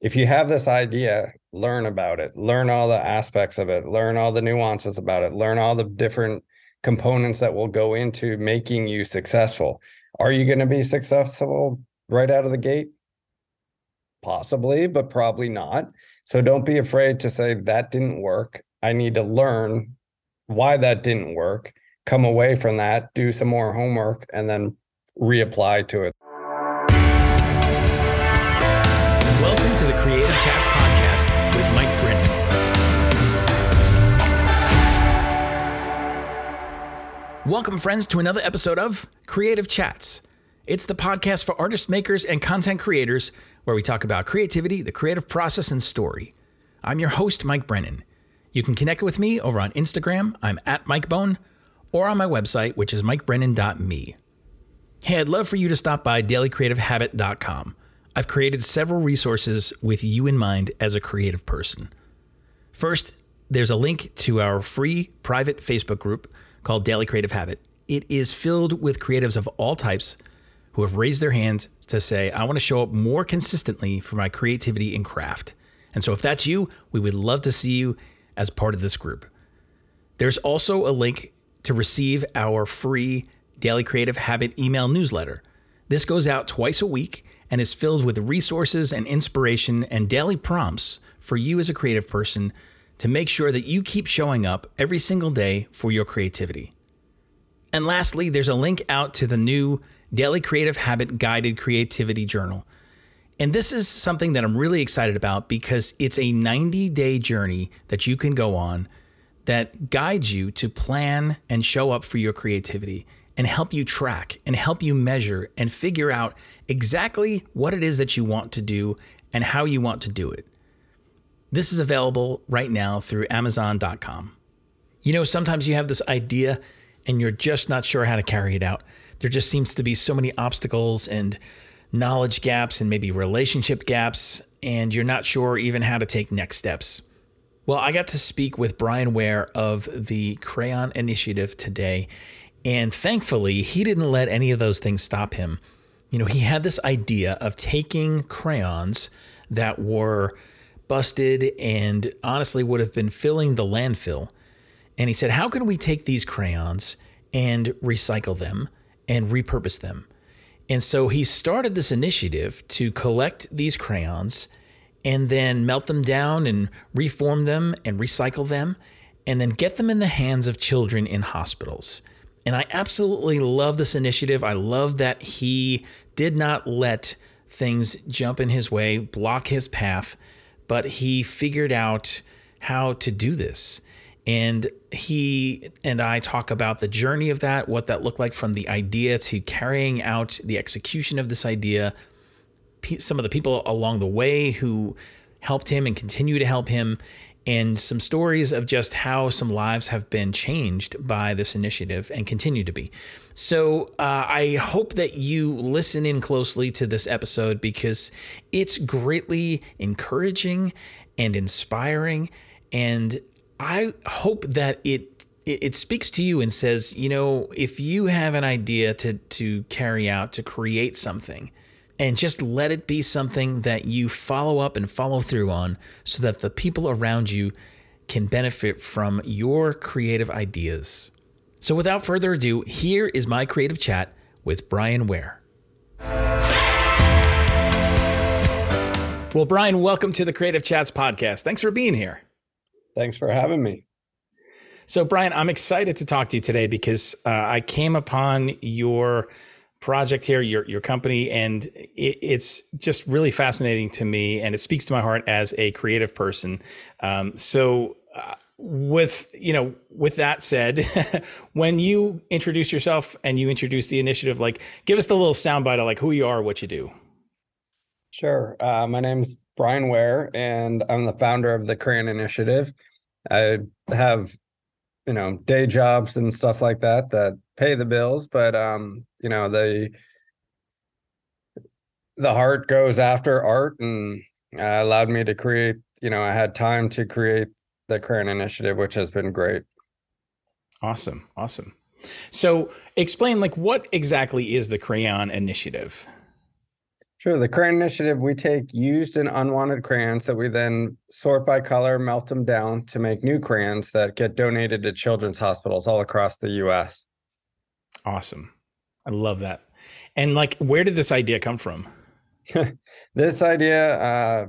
if you have this idea, learn about it, learn all the aspects of it, learn all the nuances about it, learn all the different components that will go into making you successful. Are you going to be successful right out of the gate? Possibly, but probably not. So don't be afraid to say that didn't work. I need to learn why that didn't work, come away from that, do some more homework, and then reapply to it. Creative Chats Podcast with Mike Brennan. Welcome, friends, to another episode of Creative Chats. It's the podcast for artists, makers, and content creators where we talk about creativity, the creative process, and story. I'm your host, Mike Brennan. You can connect with me over on Instagram. I'm at MikeBone, or on my website, which is mikebrennan.me. Hey, I'd love for you to stop by dailycreativehabit.com. I've created several resources with you in mind as a creative person. First, there's a link to our free private Facebook group called Daily Creative Habit. It is filled with creatives of all types who have raised their hands to say, I want to show up more consistently for my creativity and craft. And so, if that's you, we would love to see you as part of this group. There's also a link to receive our free Daily Creative Habit email newsletter. This goes out twice a week and is filled with resources and inspiration and daily prompts for you as a creative person to make sure that you keep showing up every single day for your creativity. And lastly, there's a link out to the new Daily Creative Habit Guided Creativity Journal. And this is something that I'm really excited about because it's a 90 day journey that you can go on that guides you to plan and show up for your creativity and help you track and help you measure and figure out exactly what it is that you want to do and how you want to do it. This is available right now through Amazon.com. You know, sometimes you have this idea and you're just not sure how to carry it out. There just seems to be so many obstacles and knowledge gaps and maybe relationship gaps, and you're not sure even how to take next steps. Well, I got to speak with Bryan Ware of the Crayon Initiative today, and thankfully, he didn't let any of those things stop him. You know, he had this idea of taking crayons that were busted and honestly would have been filling the landfill. And he said, How can we take these crayons and recycle them and repurpose them? And so he started this initiative to collect these crayons and then melt them down and reform them and recycle them and then get them in the hands of children in hospitals. And I absolutely love this initiative. I love that he did not let things jump in his way, block his path, but he figured out how to do this. And he and I talk about the journey of that, what that looked like from the idea to carrying out the execution of this idea, some of the people along the way who helped him and continue to help him, and some stories of just how some lives have been changed by this initiative and continue to be. So uh, I hope that you listen in closely to this episode because it's greatly encouraging and inspiring. And I hope that it it speaks to you and says, you know, if you have an idea to to carry out to create something, and just let it be something that you follow up and follow through on so that the people around you can benefit from your creative ideas. So, without further ado, here is my creative chat with Bryan Ware. Well, Bryan, welcome to the Creative Chats podcast. Thanks for being here. Thanks for having me. So, Bryan, I'm excited to talk to you today because uh, I came upon your project here, your your company, and it, it's just really fascinating to me, and it speaks to my heart as a creative person. Um, so. Uh, with you know with that said when you introduce yourself and you introduce the initiative like give us the little soundbite of like who you are what you do sure uh, my name's bryan ware and i'm the founder of the crayon initiative i have you know day jobs and stuff like that that pay the bills but um you know the the heart goes after art and uh, allowed me to create you know i had time to create the crayon initiative which has been great awesome awesome so explain like what exactly is the crayon initiative Sure. The crayon initiative, we take used and unwanted crayons that we then sort by color, melt them down to make new crayons that get donated to children's hospitals all across the US. Awesome. I love that. And like, where did this idea come from? this idea, uh,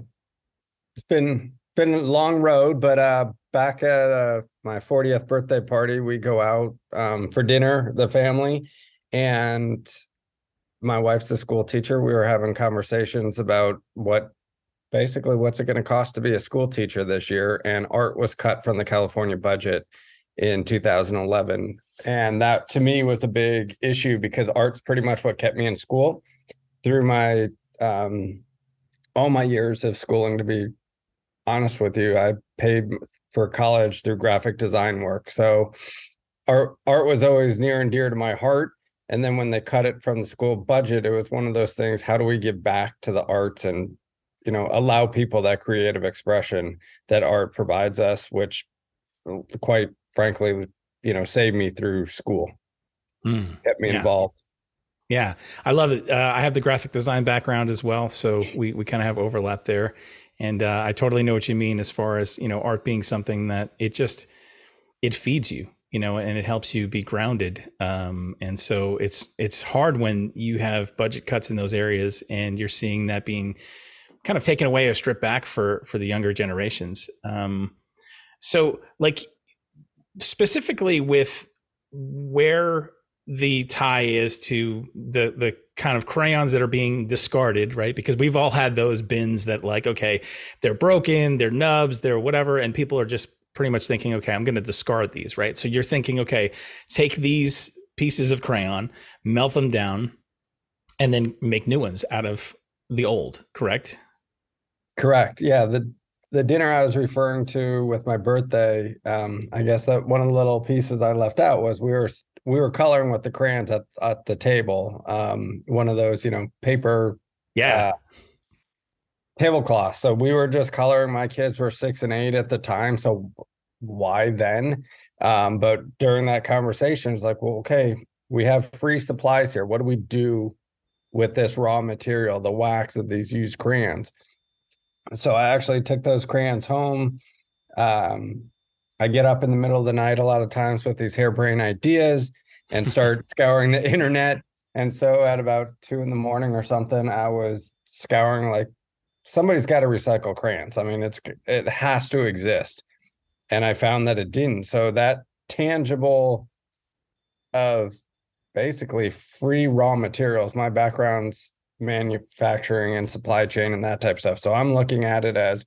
it's been been a long road, but uh, back at uh, my 40th birthday party, we go out um, for dinner, the family, and my wife's a school teacher. We were having conversations about what basically what's it going to cost to be a school teacher this year. And art was cut from the California budget in 2011. And that to me was a big issue because art's pretty much what kept me in school through my um, all my years of schooling to be honest with you. I paid for college through graphic design work. So art art was always near and dear to my heart and then when they cut it from the school budget it was one of those things how do we give back to the arts and you know allow people that creative expression that art provides us which quite frankly you know saved me through school. Mm, kept me yeah. involved. Yeah. I love it. Uh, i have the graphic design background as well so we we kind of have overlap there. And uh, i totally know what you mean as far as you know art being something that it just it feeds you you know, and it helps you be grounded. Um, and so it's it's hard when you have budget cuts in those areas, and you're seeing that being kind of taken away or stripped back for for the younger generations. Um, so, like specifically with where the tie is to the the kind of crayons that are being discarded, right? Because we've all had those bins that like, okay, they're broken, they're nubs, they're whatever, and people are just pretty much thinking, okay, I'm going to discard these, right? So you're thinking, okay, take these pieces of crayon, melt them down, and then make new ones out of the old, correct? Correct. Yeah. The the dinner I was referring to with my birthday, um, I guess that one of the little pieces I left out was we were we were coloring with the crayons at, at the table. Um, one of those, you know, paper yeah. Uh, tablecloth. So we were just coloring. My kids were six and eight at the time. So why then? Um, but during that conversation, it's like, well, okay, we have free supplies here. What do we do with this raw material, the wax of these used crayons? So I actually took those crayons home. Um, I get up in the middle of the night a lot of times with these harebrained ideas and start scouring the internet. And so at about two in the morning or something, I was scouring like somebody's got to recycle crayons. I mean, it's it has to exist, and I found that it didn't. So that tangible of basically free raw materials. My background's manufacturing and supply chain and that type of stuff. So I'm looking at it as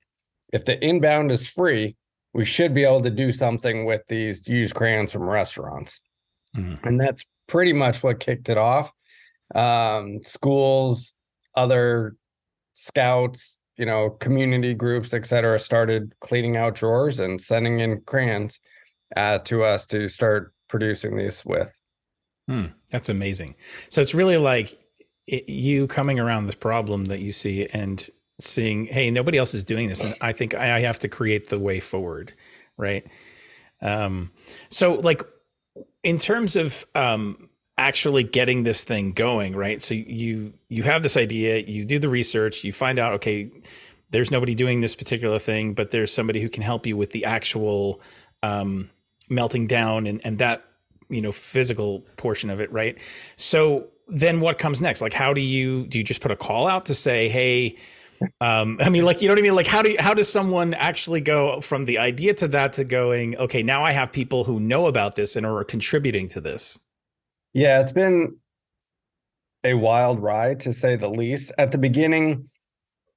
if the inbound is free, we should be able to do something with these used crayons from restaurants. Mm-hmm. And that's pretty much what kicked it off. Um, schools, other scouts, you know, community groups, et cetera, started cleaning out drawers and sending in crayons uh, to us to start producing these with. Hmm, that's amazing. So it's really like it, you coming around this problem that you see and seeing, hey, nobody else is doing this, and I think I, I have to create the way forward, right? Um, so like in terms of um, actually getting this thing going, right? So you you have this idea, you do the research, you find out okay, there's nobody doing this particular thing, but there's somebody who can help you with the actual um, melting down and and that you know physical portion of it, right? So then what comes next? Like how do you do you just put a call out to say, "Hey, um, I mean, like, you know what I mean? Like, how do you, how does someone actually go from the idea to that to going, okay, now I have people who know about this and are contributing to this? Yeah, it's been a wild ride to say the least. At the beginning,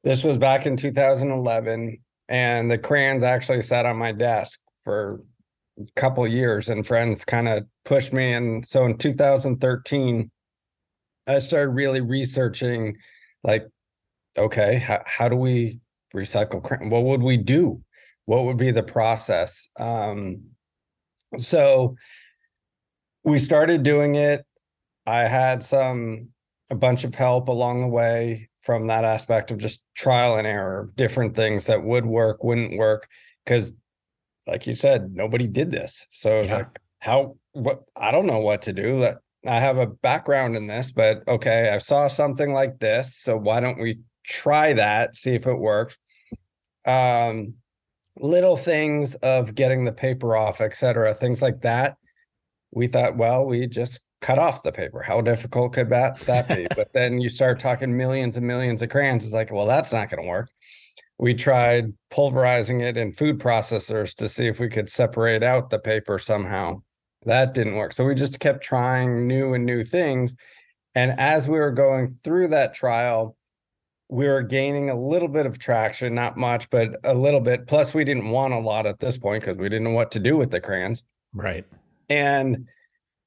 this was back in 2011, and the crayons actually sat on my desk for a couple years, and friends kind of pushed me. And so in 2013, I started really researching, like, okay, how, how do we recycle? What would we do? What would be the process? Um, so we started doing it. I had some a bunch of help along the way from that aspect of just trial and error of different things that would work, wouldn't work. Cause like you said, nobody did this. So it's yeah. like, how what I don't know what to do. That I have a background in this, but okay, I saw something like this. So why don't we try that, see if it works? Um, little things of getting the paper off, et cetera, things like that. We thought, well, we just cut off the paper. How difficult could that, that be? but then you start talking millions and millions of crayons. It's like, well, that's not going to work. We tried pulverizing it in food processors to see if we could separate out the paper somehow. That didn't work. So we just kept trying new and new things. And as we were going through that trial, we were gaining a little bit of traction, not much, but a little bit. Plus, we didn't want a lot at this point because we didn't know what to do with the crayons. Right. And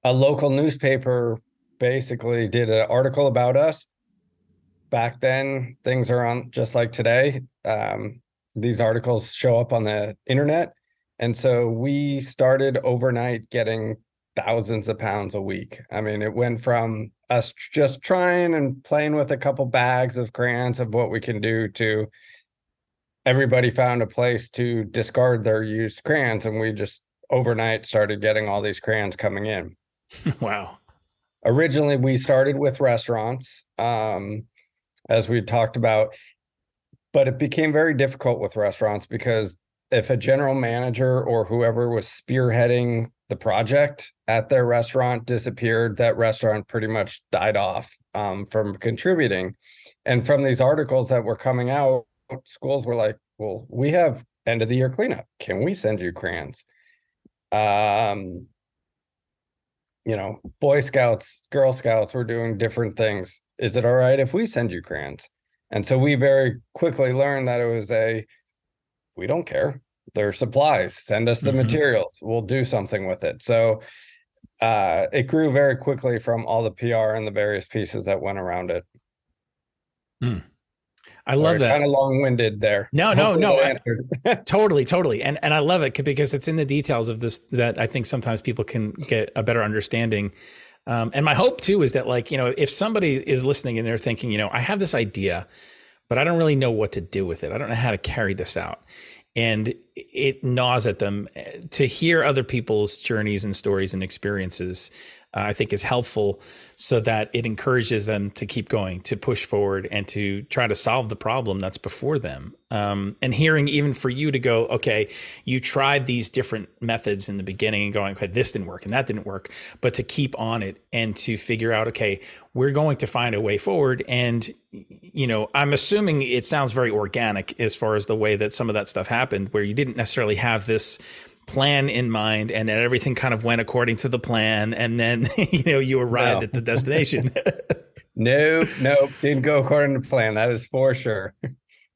a local newspaper basically did an article about us. Back then, things are on just like today. Um, these articles show up on the internet. And so we started overnight getting thousands of pounds a week. I mean, it went from us just trying and playing with a couple bags of crayons of what we can do to everybody found a place to discard their used crayons and we just overnight started getting all these crayons coming in. wow. Originally we started with restaurants um as we talked about but it became very difficult with restaurants because if a general manager or whoever was spearheading the project at their restaurant disappeared, that restaurant pretty much died off um, from contributing. And from these articles that were coming out, schools were like, well, we have end of the year cleanup. Can we send you crayons? Um, you know, Boy Scouts, Girl Scouts were doing different things. Is it all right if we send you crayons? And so we very quickly learned that it was a we don't care. They're supplies. Send us the mm-hmm. materials. We'll do something with it. So uh, it grew very quickly from all the PR and the various pieces that went around it. Mm. I Sorry, love that. Kind of long-winded there. No, no, no. I, totally, totally. And and I love it because it's in the details of this that I think sometimes people can get a better understanding. Um, and my hope too is that like, you know, if somebody is listening and they're thinking, you know, I have this idea, but I don't really know what to do with it. I don't know how to carry this out and it gnaws at them eh, to hear other people's journeys and stories and experiences uh, I think is helpful so that it encourages them to keep going, to push forward, and to try to solve the problem that's before them. Um, and hearing even for you to go, okay, you tried these different methods in the beginning and going, okay, this didn't work and that didn't work, but to keep on it and to figure out, okay, we're going to find a way forward. And, you know, I'm assuming it sounds very organic as far as the way that some of that stuff happened, where you didn't necessarily have this plan in mind and then everything kind of went according to the plan and then you know you arrived no. at the destination no no didn't go according to plan that is for sure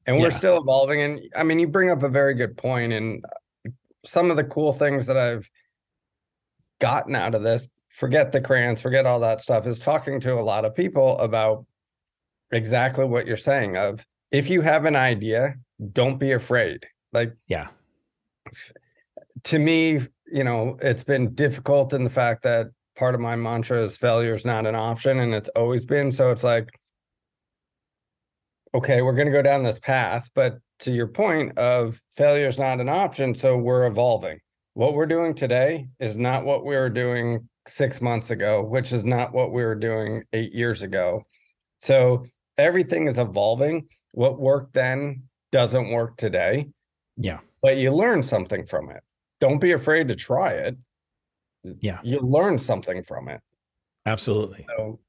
and we're yeah. still evolving and i mean you bring up a very good point and uh, some of the cool things that i've gotten out of this forget the crayons forget all that stuff is talking to a lot of people about exactly what you're saying of if you have an idea don't be afraid like yeah to me, you know, it's been difficult in the fact that part of my mantra is failure is not an option, and it's always been. So it's like, okay, we're going to go down this path, but to your point of failure is not an option, so we're evolving. What we're doing today is not what we were doing six months ago, which is not what we were doing eight years ago. So everything is evolving. What worked then doesn't work today. Yeah. But you learn something from it don't be afraid to try it. Yeah. You learn something from it. Absolutely. So,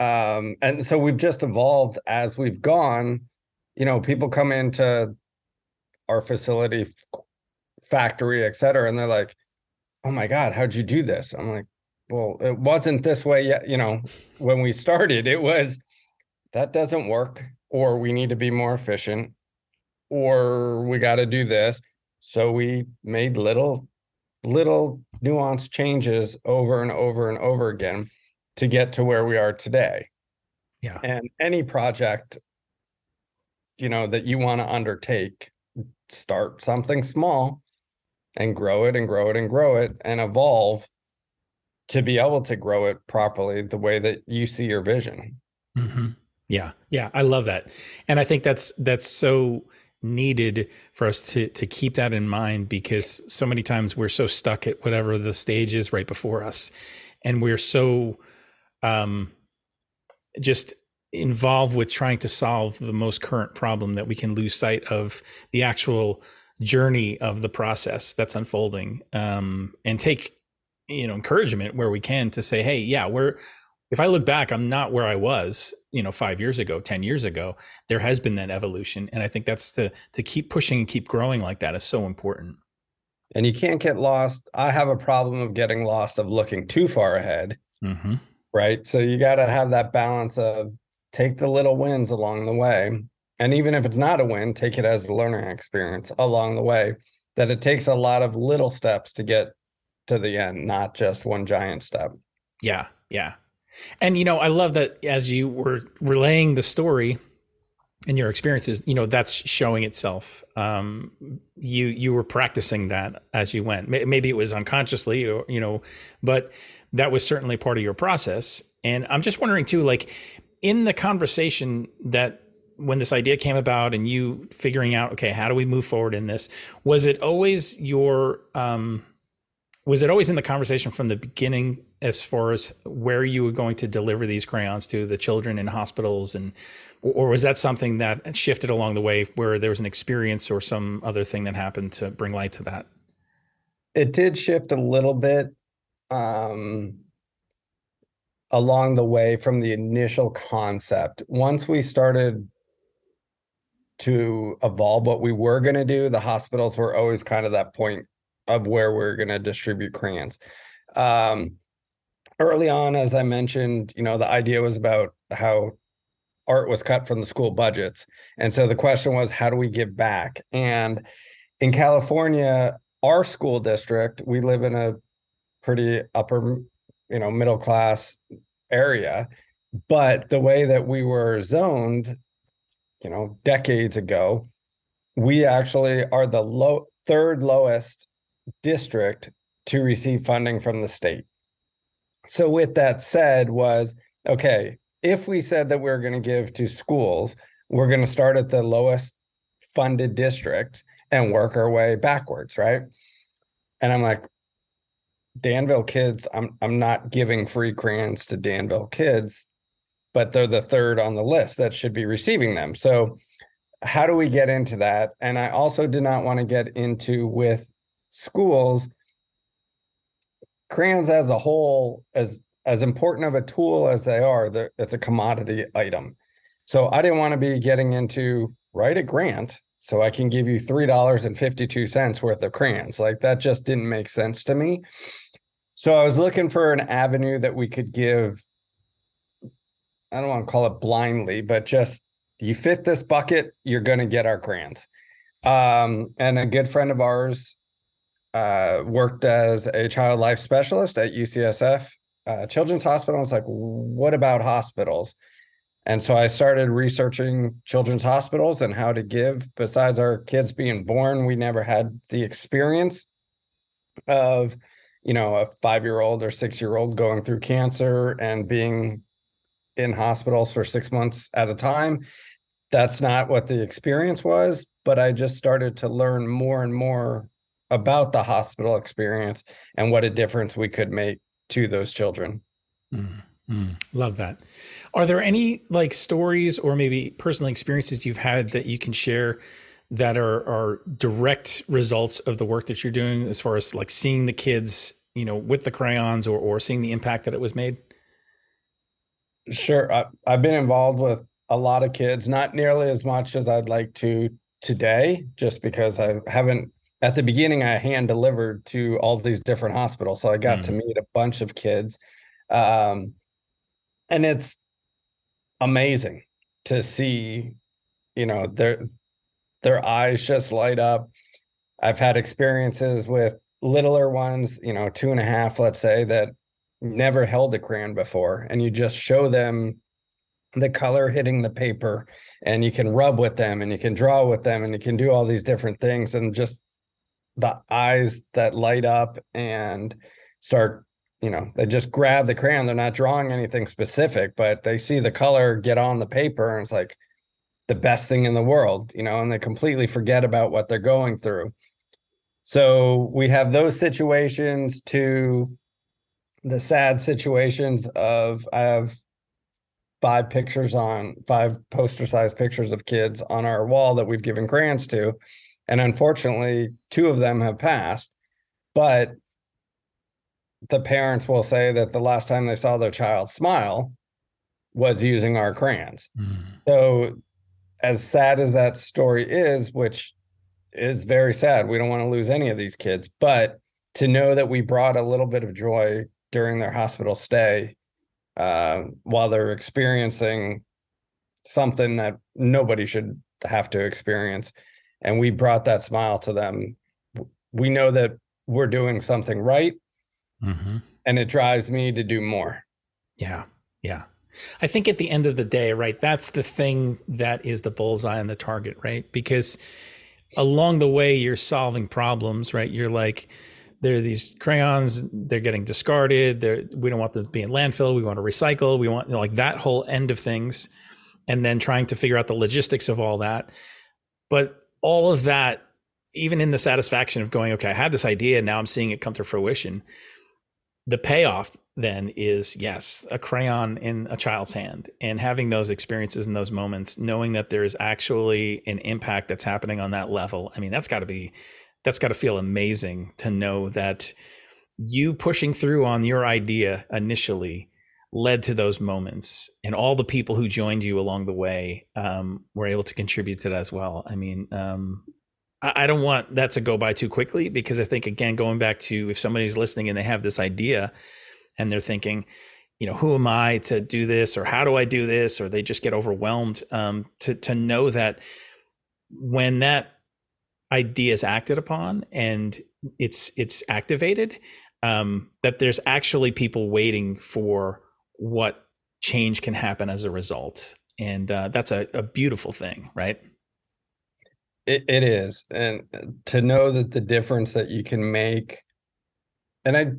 um, and so we've just evolved as we've gone. You know, people come into our facility, factory, et cetera, and they're like, oh my God, how'd you do this? I'm like, well, it wasn't this way yet. You know, when we started, it was that doesn't work, or we need to be more efficient, or we got to do this. So we made little, little nuanced changes over and over and over again to get to where we are today. Yeah. And any project, you know, that you want to undertake, start something small and grow it and grow it and grow it and evolve to be able to grow it properly the way that you see your vision. Mm-hmm. Yeah. Yeah. I love that. And I think that's, that's so needed for us to to keep that in mind because so many times we're so stuck at whatever the stage is right before us. And we're so um, just involved with trying to solve the most current problem that we can lose sight of the actual journey of the process that's unfolding um, and take you know encouragement where we can to say hey yeah we're if i look back i'm not where i was you know 5 years ago 10 years ago. There has been that evolution and i think that's to to keep pushing and keep growing like that is so important. And you can't get lost. I have a problem of getting lost of looking too far ahead. Mm-hmm. right? So you got to have that balance of take the little wins along the way. And even if it's not a win take it as a learning experience along the way that it takes a lot of little steps to get to the end not just one giant step. Yeah yeah and you know i love that as you were relaying the story and your experiences you know that's showing itself. Um, you you were practicing that as you went. Maybe it was unconsciously or you know but that was certainly part of your process. And i'm just wondering too like in the conversation that when this idea came about and you figuring out okay how do we move forward in this was it always your um was it always in the conversation from the beginning as far as where you were going to deliver these crayons to the children in hospitals and or was that something that shifted along the way where there was an experience or some other thing that happened to bring light to that it did shift a little bit um along the way from the initial concept. Once we started to evolve what we were going to do, the hospitals were always kind of that point of where we we're going to distribute crayons. Um, early on, as I mentioned, you know, the idea was about how art was cut from the school budgets. And so the question was, how do we give back? And in California, our school district, we live in a pretty upper you know middle class area but the way that we were zoned you know decades ago we actually are the low third lowest district to receive funding from the state so with that said was okay if we said that we we're going to give to schools we're going to start at the lowest funded district and work our way backwards right and i'm like Danville kids, I'm I'm not giving free crayons to Danville kids, but they're the third on the list that should be receiving them. So how do we get into that? And I also did not want to get into with schools crayons as a whole as as important of a tool as they are it's a commodity item so i didn't want to be getting into write a grant so i can give you $3.52 worth of crayons like that just didn't make sense to me so I was looking for an avenue that we could give. I don't want to call it blindly, but just you fit this bucket, you're going to get our grants. Um, and a good friend of ours uh, worked as a child life specialist at UCSF uh, Children's Hospital. It's like, what about hospitals? And so I started researching children's hospitals and how to give. Besides our kids being born, we never had the experience of you know a five year old or six year old going through cancer and being in hospitals for six months at a time that's not what the experience was but i just started to learn more and more about the hospital experience and what a difference we could make to those children. Mm-hmm. love that. Are there any like stories or maybe personal experiences you've had that you can share that are are direct results of the work that you're doing as far as like seeing the kids you know with the crayons or or seeing the impact that it was made? Sure I, i've been involved with a lot of kids not nearly as much as i'd like to today just because i haven't at the beginning i hand delivered to all these different hospitals so i got mm. to meet a bunch of kids um, and it's amazing to see you know their their eyes just light up. I've had experiences with littler ones, you know, two and a half, let's say, that never held a crayon before, and you just show them the color hitting the paper and you can rub with them and you can draw with them and you can do all these different things and just the eyes that light up and start you know they just grab the crayon they're not drawing anything specific but they see the color get on the paper and it's like the best thing in the world, you know, and they completely forget about what they're going through. So we have those situations to the sad situations of I have five pictures on five poster sized pictures of kids on our wall that we've given grants to. And unfortunately, two of them have passed. But the parents will say that the last time they saw their child smile was using our crayons. Mm. So, as sad as that story is, which is very sad, we don't want to lose any of these kids, but to know that we brought a little bit of joy during their hospital stay uh, while they're experiencing something that nobody should have to experience. And we brought that smile to them. We know that we're doing something right. Mm-hmm. And it drives me to do more. Yeah. Yeah. I think at the end of the day, right, that's the thing that is the bullseye on the target, right? Because along the way, you're solving problems, right? You're like, there are these crayons they're getting discarded they're, we don't want them to be in landfill we want to recycle we want you know, like that whole end of things and then trying to figure out the logistics of all that but all of that even in the satisfaction of going okay i had this idea now i'm seeing it come to fruition the payoff then is yes a crayon in a child's hand and having those experiences and those moments knowing that there's actually an impact that's happening on that level. I mean that's got to be that's got to feel amazing to know that you pushing through on your idea initially led to those moments and all the people who joined you along the way um, were able to contribute to that as well. I mean um, I, I, don't want that to go by too quickly because i think again going back to if somebody's listening and they have this idea and they're thinking you know who am i to do this or how do i do this? or they just get overwhelmed um, to, to know that when that idea is acted upon and it's it's activated um, that there's actually people waiting for what change can happen as a result and uh, that's a, a, beautiful thing right it, it is and to know that the difference that you can make and i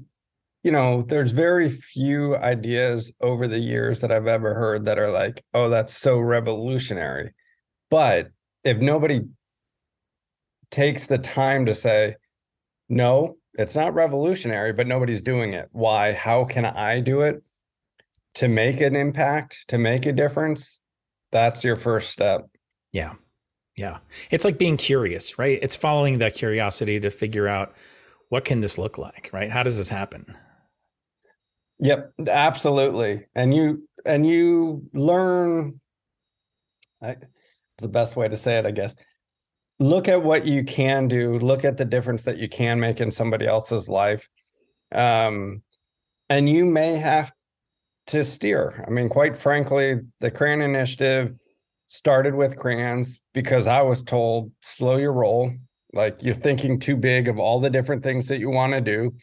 you know there's very few ideas over the years that i've ever heard that are like oh that's so revolutionary but if nobody takes the time to say, no, it's not revolutionary, but nobody's doing it. Why? How can I do it to make an impact, to make a difference? That's your first step. Yeah. Yeah. It's like being curious, right? It's following that curiosity to figure out what can this look like, right? How does this happen? Yep, absolutely. And you and you learn I, it's the best way to say it, I guess look at what you can do look at the difference that you can make in somebody else's life um, and you may have to steer. I mean quite frankly the crayon initiative started with crayons because i was told slow your roll. Like you're thinking too big of all the different things that you want to do.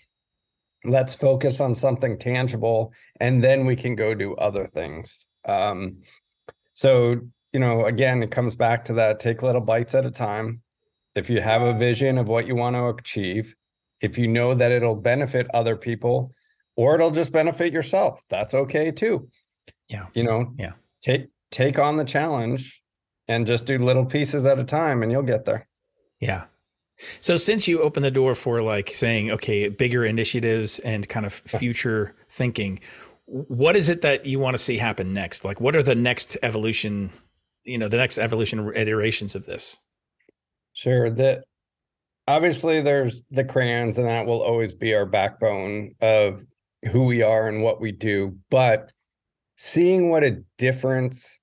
Let's focus on something tangible and then we can go do other things. Um, so you know, again, it comes back to that take little bites at a time. If you have a vision of what you want to achieve, if you know that it'll benefit other people or it'll just benefit yourself, that's okay too. Yeah. You know, yeah. Take take on the challenge and just do little pieces at a time and you'll get there. Yeah. So since you opened the door for like saying, okay, bigger initiatives and kind of future thinking, what is it that you want to see happen next? Like what are the next evolution you know the next evolution iterations of this sure that obviously there's the crayons and that will always be our backbone of who we are and what we do but seeing what a difference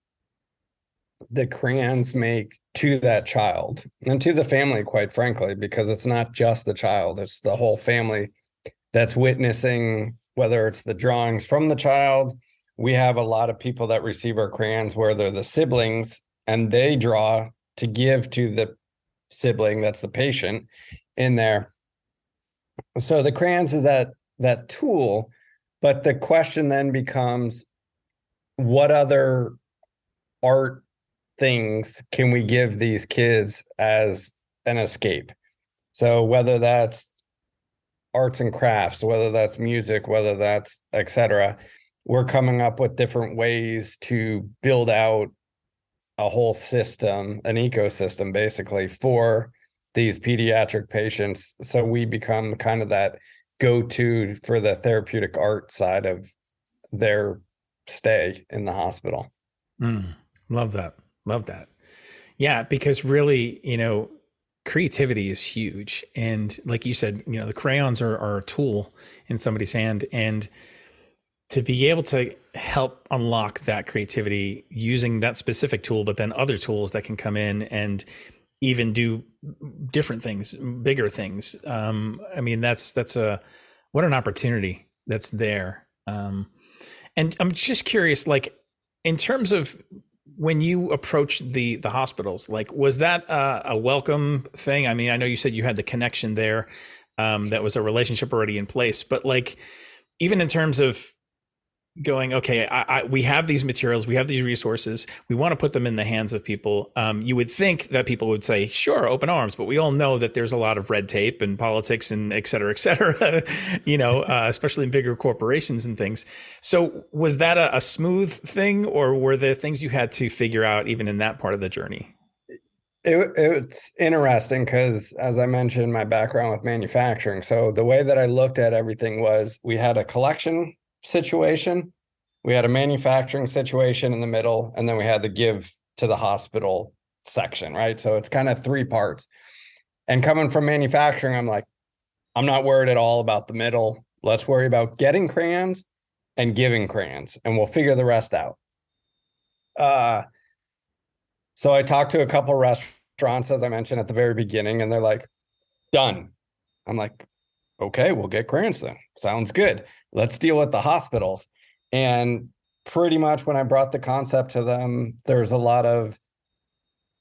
the crayons make to that child and to the family quite frankly because it's not just the child it's the whole family that's witnessing whether it's the drawings from the child. We have a lot of people that receive our crayons where they're the siblings and they draw to give to the sibling that's the patient in there. So the crayons is that that tool but the question then becomes what other art things can we give these kids as an escape so whether that's arts and crafts whether that's music whether that's etc we're coming up with different ways to build out a whole system, an ecosystem basically for these pediatric patients. So we become kind of that go to for the therapeutic art side of their stay in the hospital. Mm, love that. Love that. Yeah, because really, you know, creativity is huge. And like you said, you know, the crayons are, are a tool in somebody's hand. And to be able to help unlock that creativity using that specific tool, but then other tools that can come in and even do different things, bigger things. Um, I mean, that's that's a what an opportunity that's there. Um, and I'm just curious, like in terms of when you approached the the hospitals, like was that a, a welcome thing? I mean, I know you said you had the connection there, um, that was a relationship already in place, but like even in terms of going okay I, I, we have these materials we have these resources we want to put them in the hands of people. Um, you would think that people would say sure open arms but we all know that there's a lot of red tape and politics and et cetera et cetera you know uh, especially in bigger corporations and things. So was that a, a smooth thing or were there things you had to figure out even in that part of the journey? It, it's interesting because as i mentioned my background with manufacturing. So the way that i looked at everything was we had a collection situation. We had a manufacturing situation in the middle, and then we had the give to the hospital section, right? So it's kind of three parts. And coming from manufacturing, I'm like, I'm not worried at all about the middle. Let's worry about getting crayons and giving crayons, and we'll figure the rest out. Uh, so I talked to a couple restaurants, as I mentioned at the very beginning, and they're like, done. I'm like, okay, we'll get crayons then. Sounds good let's deal with the hospitals. And pretty much when I brought the concept to them, there's a lot of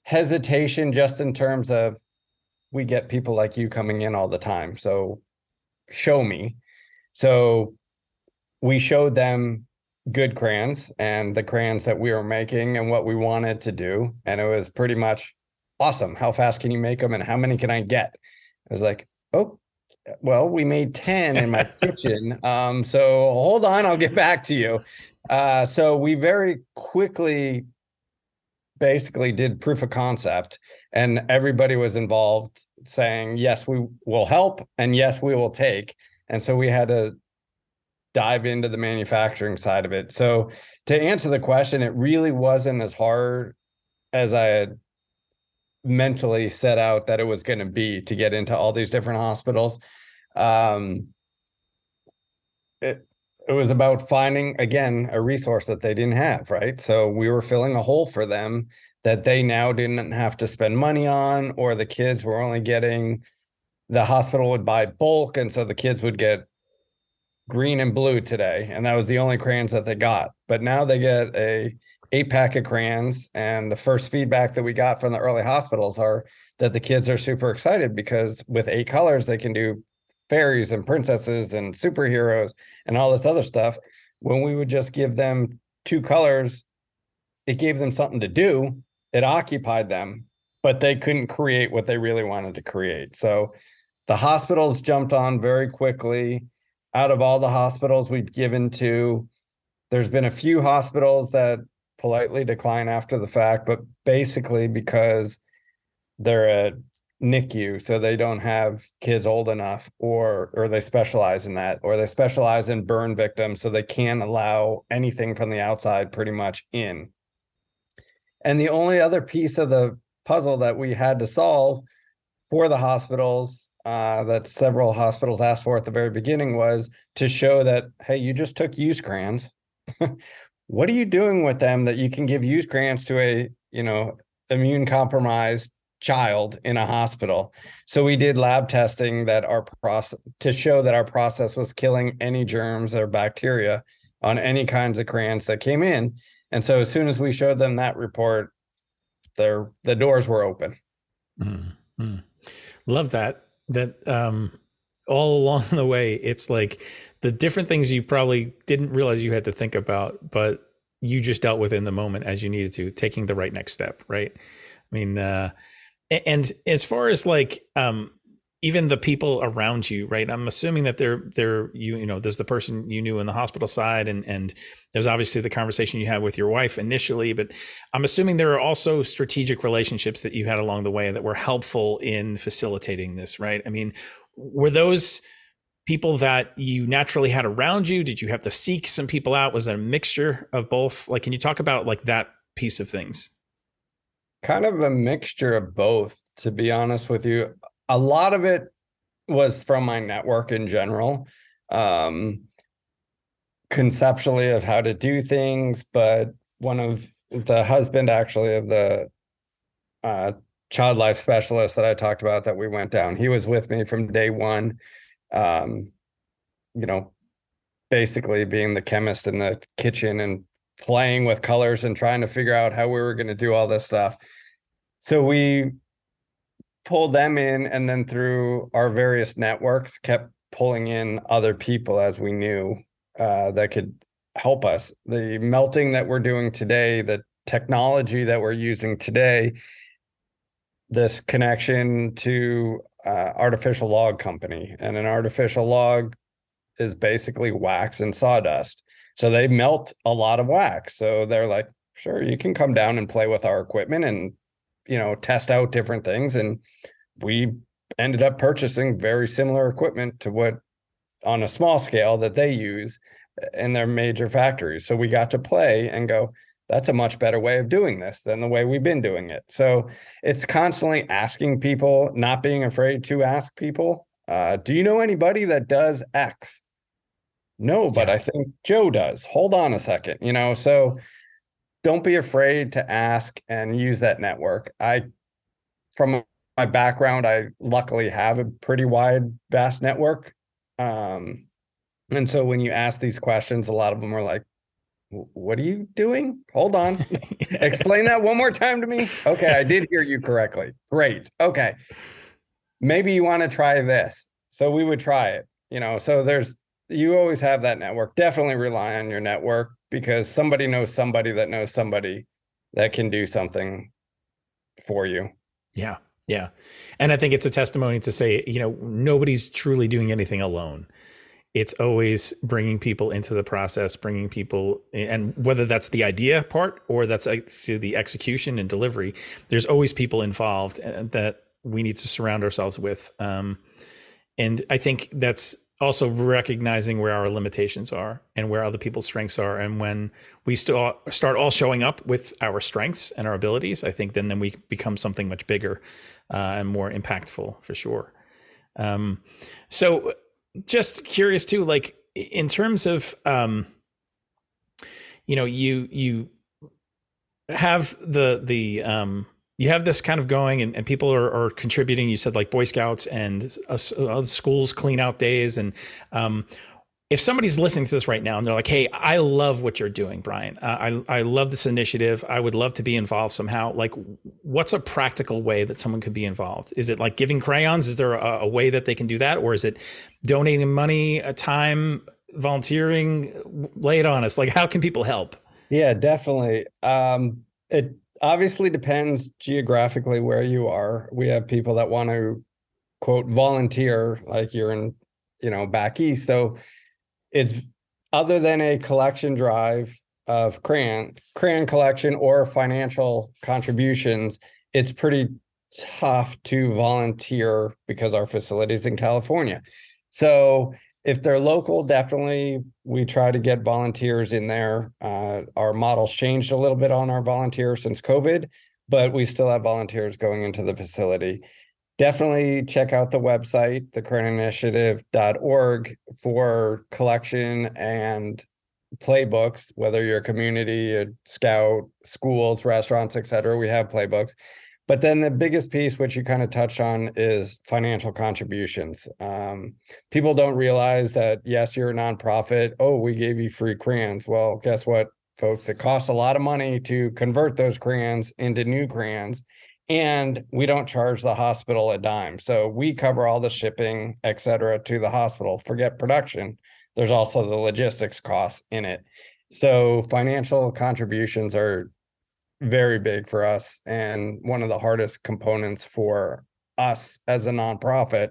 hesitation just in terms of we get people like you coming in all the time. So show me. So we showed them good crayons and the crayons that we were making and what we wanted to do. And it was pretty much awesome. How fast can you make them and how many can I get? I was like, oh, well, we made 10 in my kitchen. Um, so hold on, I'll get back to you. Uh, so we very quickly basically did proof of concept and everybody was involved saying, yes, we will help and yes, we will take. And so we had to dive into the manufacturing side of it. So to answer the question, it really wasn't as hard as I had mentally set out that it was going to be to get into all these different hospitals. Um, it it was about finding again a resource that they didn't have, right? So we were filling a hole for them that they now didn't have to spend money on, or the kids were only getting the hospital would buy bulk, and so the kids would get green and blue today, and that was the only crayons that they got. But now they get a eight pack of crayons. And the first feedback that we got from the early hospitals are that the kids are super excited because with eight colors, they can do fairies and princesses and superheroes and all this other stuff. When we would just give them two colors, it gave them something to do. It occupied them, but they couldn't create what they really wanted to create. So the hospitals jumped on very quickly. Out of all the hospitals we've given to, there's been a few hospitals that politely decline after the fact, but basically because they're a NICU, so they don't have kids old enough, or or they specialize in that, or they specialize in burn victims, so they can't allow anything from the outside pretty much in. And the only other piece of the puzzle that we had to solve for the hospitals uh, that several hospitals asked for at the very beginning was to show that hey, you just took use crayons. what are you doing with them that you can give use crayons to a you know immune compromised child in a hospital? So we did lab testing that our process to show that our process was killing any germs or bacteria on any kinds of crayons that came in. And so as soon as we showed them that report their the doors were open. Mm-hmm. love that that um all along the way it's like the different things you probably didn't realize you had to think about, but you just dealt with in the moment as you needed to, taking the right next step, right? I mean, uh, and as far as like um, even the people around you, right? I'm assuming that they're they're you you know there's the person you knew in the hospital side, and and there's obviously the conversation you had with your wife initially, but I'm assuming there are also strategic relationships that you had along the way that were helpful in facilitating this, right? I mean, were those people that you naturally had around you? Did you have to seek some people out? Was it a mixture of both? Like, can you talk about like that piece of things? Kind of a mixture of both, to be honest with you. A lot of it was from my network in general. Um, conceptually of how to do things, but one of the husband actually of the uh, child life specialist that I talked about that we went down, he was with me from day one. Um, you know, basically being the chemist in the kitchen and playing with colors and trying to figure out how we were going to do all this stuff. So we pulled them in and then through our various networks kept pulling in other people as we knew uh, that could help us. The melting that we're doing today, the technology that we're using today, this connection to uh, artificial log company, and an artificial log is basically wax and sawdust. So they melt a lot of wax. So they're like, sure, you can come down and play with our equipment and you know test out different things. And we ended up purchasing very similar equipment to what on a small scale that they use in their major factories. So we got to play and go, that's a much better way of doing this than the way we've been doing it. So it's constantly asking people, not being afraid to ask people, uh, do you know anybody that does X? No, but yeah. I think Joe does. Hold on a second, you know. So don't be afraid to ask and use that network. I, from my background, I luckily have a pretty wide, vast network. Um, and so when you ask these questions, a lot of them are like, what are you doing? Hold on. Explain that one more time to me. Okay, I did hear you correctly. Great. Okay. Maybe you want to try this. So we would try it. You know, so there's you always have that network. Definitely rely on your network because somebody knows somebody that knows somebody that can do something for you. Yeah. Yeah. And I think it's a testimony to say, you know, nobody's truly doing anything alone it's always bringing people into the process, bringing people, and whether that's the idea part or that's the execution and delivery, there's always people involved uh, that we need to surround ourselves with. Um, and I think that's also recognizing where our limitations are and where other people's strengths are. And when we still start all showing up with our strengths and our abilities, I think then then we become something much bigger uh, and more impactful for sure. Um, so just curious too, like in terms of, um, you know, you you have the the um, you have this kind of going and, and people are, are contributing. You said like boy scouts and uh, uh, schools clean out days and um, if somebody's listening to this right now and they're like, "Hey, I love what you're doing, Bryan. Uh, I I love this initiative. I would love to be involved somehow." Like, what's a practical way that someone could be involved? Is it like giving crayons? Is there a, a way that they can do that, or is it donating money, a time, volunteering? Lay it on us. Like, how can people help? Yeah, definitely. Um, it obviously depends geographically where you are. We have people that want to quote volunteer, like you're in, you know, back east, so it's other than a collection drive of crayon crayon collection or financial contributions it's pretty tough to volunteer because our facilities in california. So if they're local definitely we try to get volunteers in there. Uh, our models changed a little bit on our volunteers since covid but we still have volunteers going into the facility definitely check out the website, thecrayoninitiative.org for collection and playbooks, whether you're a community, a scout, schools, restaurants, etc. We have playbooks. But then the biggest piece, which you kind of touched on, is financial contributions. Um, people don't realize that, yes, you're a nonprofit. Oh, we gave you free crayons. Well, guess what, folks? It costs a lot of money to convert those crayons into new crayons and we don't charge the hospital a dime. So we cover all the shipping, et cetera, to the hospital. Forget production. There's also the logistics costs in it. So financial contributions are very big for us and one of the hardest components for us as a nonprofit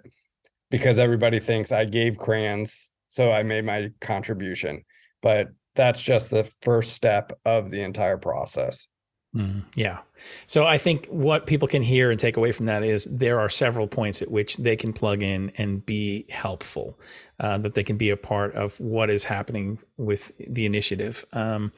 because everybody thinks I gave crayons, so I made my contribution. But that's just the first step of the entire process. Mm, yeah. So I think what people can hear and take away from that is there are several points at which they can plug in and be helpful, uh, that they can be a part of what is happening with the initiative. Um,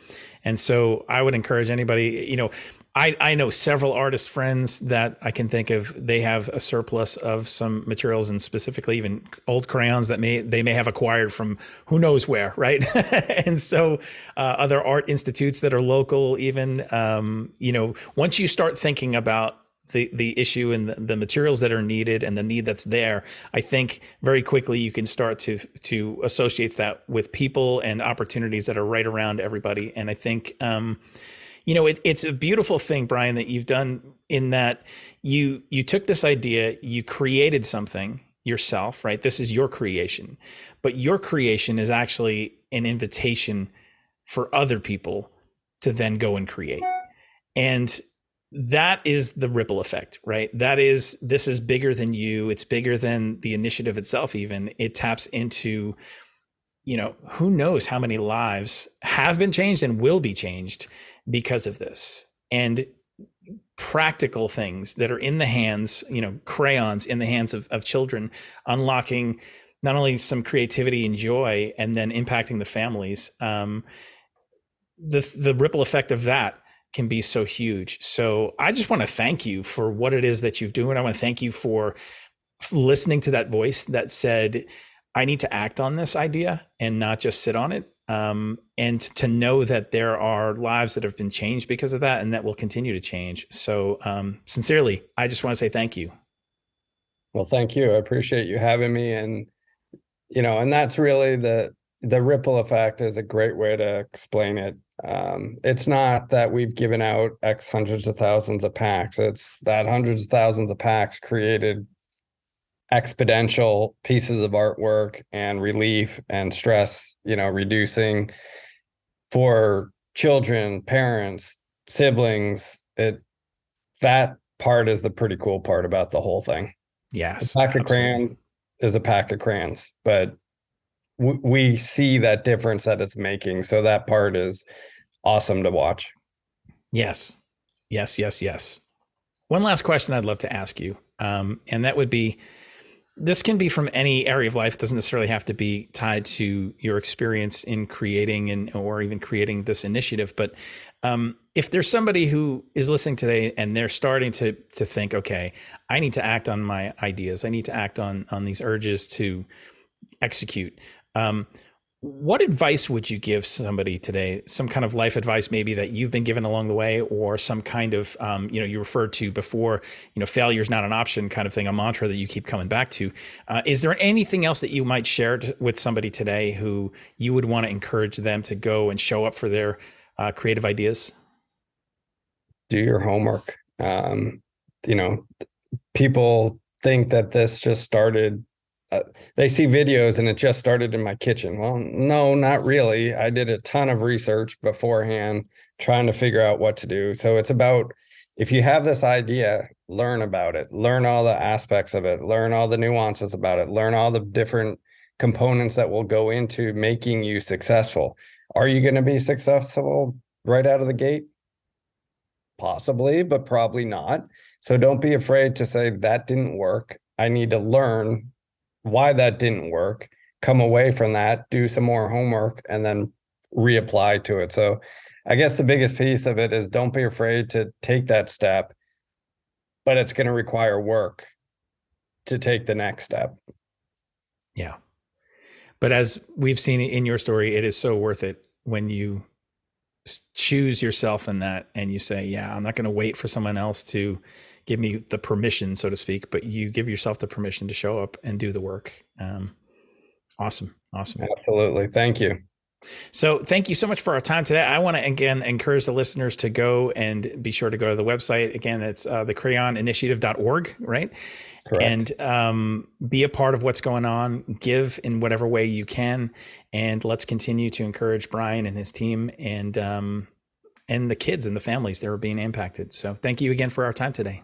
and so I would encourage anybody, you know, I, I know several artist friends that I can think of. They have a surplus of some materials, and specifically even old crayons that may they may have acquired from who knows where, right? and so, uh, other art institutes that are local, even um, you know, once you start thinking about the the issue and the, the, materials that are needed and the need that's there, I think very quickly you can start to to associate that with people and opportunities that are right around everybody. And I think. Um, you know, it, it's a beautiful thing, Bryan, that you've done in that you you took this idea, you created something yourself, right? This is your creation, but your creation is actually an invitation for other people to then go and create, and that is the ripple effect, right? That is this is bigger than you. It's bigger than the initiative itself. Even it taps into you know who knows how many lives have been changed and will be changed because of this. And practical things that are in the hands, you know, crayons in the hands of, of children, unlocking not only some creativity and joy and then impacting the families. Um, the the ripple effect of that can be so huge. So I just want to thank you for what it is that you've doing. I want to thank you for listening to that voice that said, I need to act on this idea and not just sit on it um, and to know that there are lives that have been changed because of that and that will continue to change. So, um, sincerely, I just want to say thank you. Well, thank you. I appreciate you having me. And, you know, and that's really the, the ripple effect is a great way to explain it. Um, it's not that we've given out X hundreds of thousands of packs. It's that hundreds of thousands of packs created exponential pieces of artwork and relief and stress, you know, reducing for children, parents, siblings. It that part is the pretty cool part about the whole thing. Yes. A pack of crayons is a pack of crayons, but w- we see that difference that it's making. So that part is awesome to watch. Yes. Yes, yes, yes. One last question I'd love to ask you. Um, and that would be this can be from any area of life. It doesn't necessarily have to be tied to your experience in creating and or even creating this initiative but um, if there's somebody who is listening today and they're starting to to think okay i need to act on my ideas. I need to act on on these urges to execute. Um, what advice would you give somebody today? Some kind of life advice maybe that you've been given along the way or some kind of um, you know you referred to before you know failure is not an option kind of thing a mantra that you keep coming back to. Uh, is there anything else that you might share t- with somebody today who you would want to encourage them to go and show up for their uh, creative ideas? Do your homework. Um, you know people think that this just started uh, they see videos and it just started in my kitchen. Well, no, not really. I did a ton of research beforehand trying to figure out what to do. So it's about if you have this idea, learn about it, learn all the aspects of it, learn all the nuances about it, learn all the different components that will go into making you successful. Are you going to be successful right out of the gate? Possibly, but probably not. So don't be afraid to say that didn't work. I need to learn why that didn't work, come away from that, do some more homework, and then reapply to it. So I guess the biggest piece of it is don't be afraid to take that step, but it's going to require work to take the next step. Yeah. But as we've seen in your story, it is so worth it when you choose yourself in that and you say, yeah, I'm not going to wait for someone else to give me the permission, so to speak, but you give yourself the permission to show up and do the work. Um, awesome. Awesome. Absolutely. Thank you. So, thank you so much for our time today. I want to again encourage the listeners to go and be sure to go to the website. Again, it's uh, the crayoninitiative.org, right? Correct. And um, be a part of what's going on. Give in whatever way you can, and let's continue to encourage Bryan and his team and um, and the kids and the families that are being impacted. So, thank you again for our time today.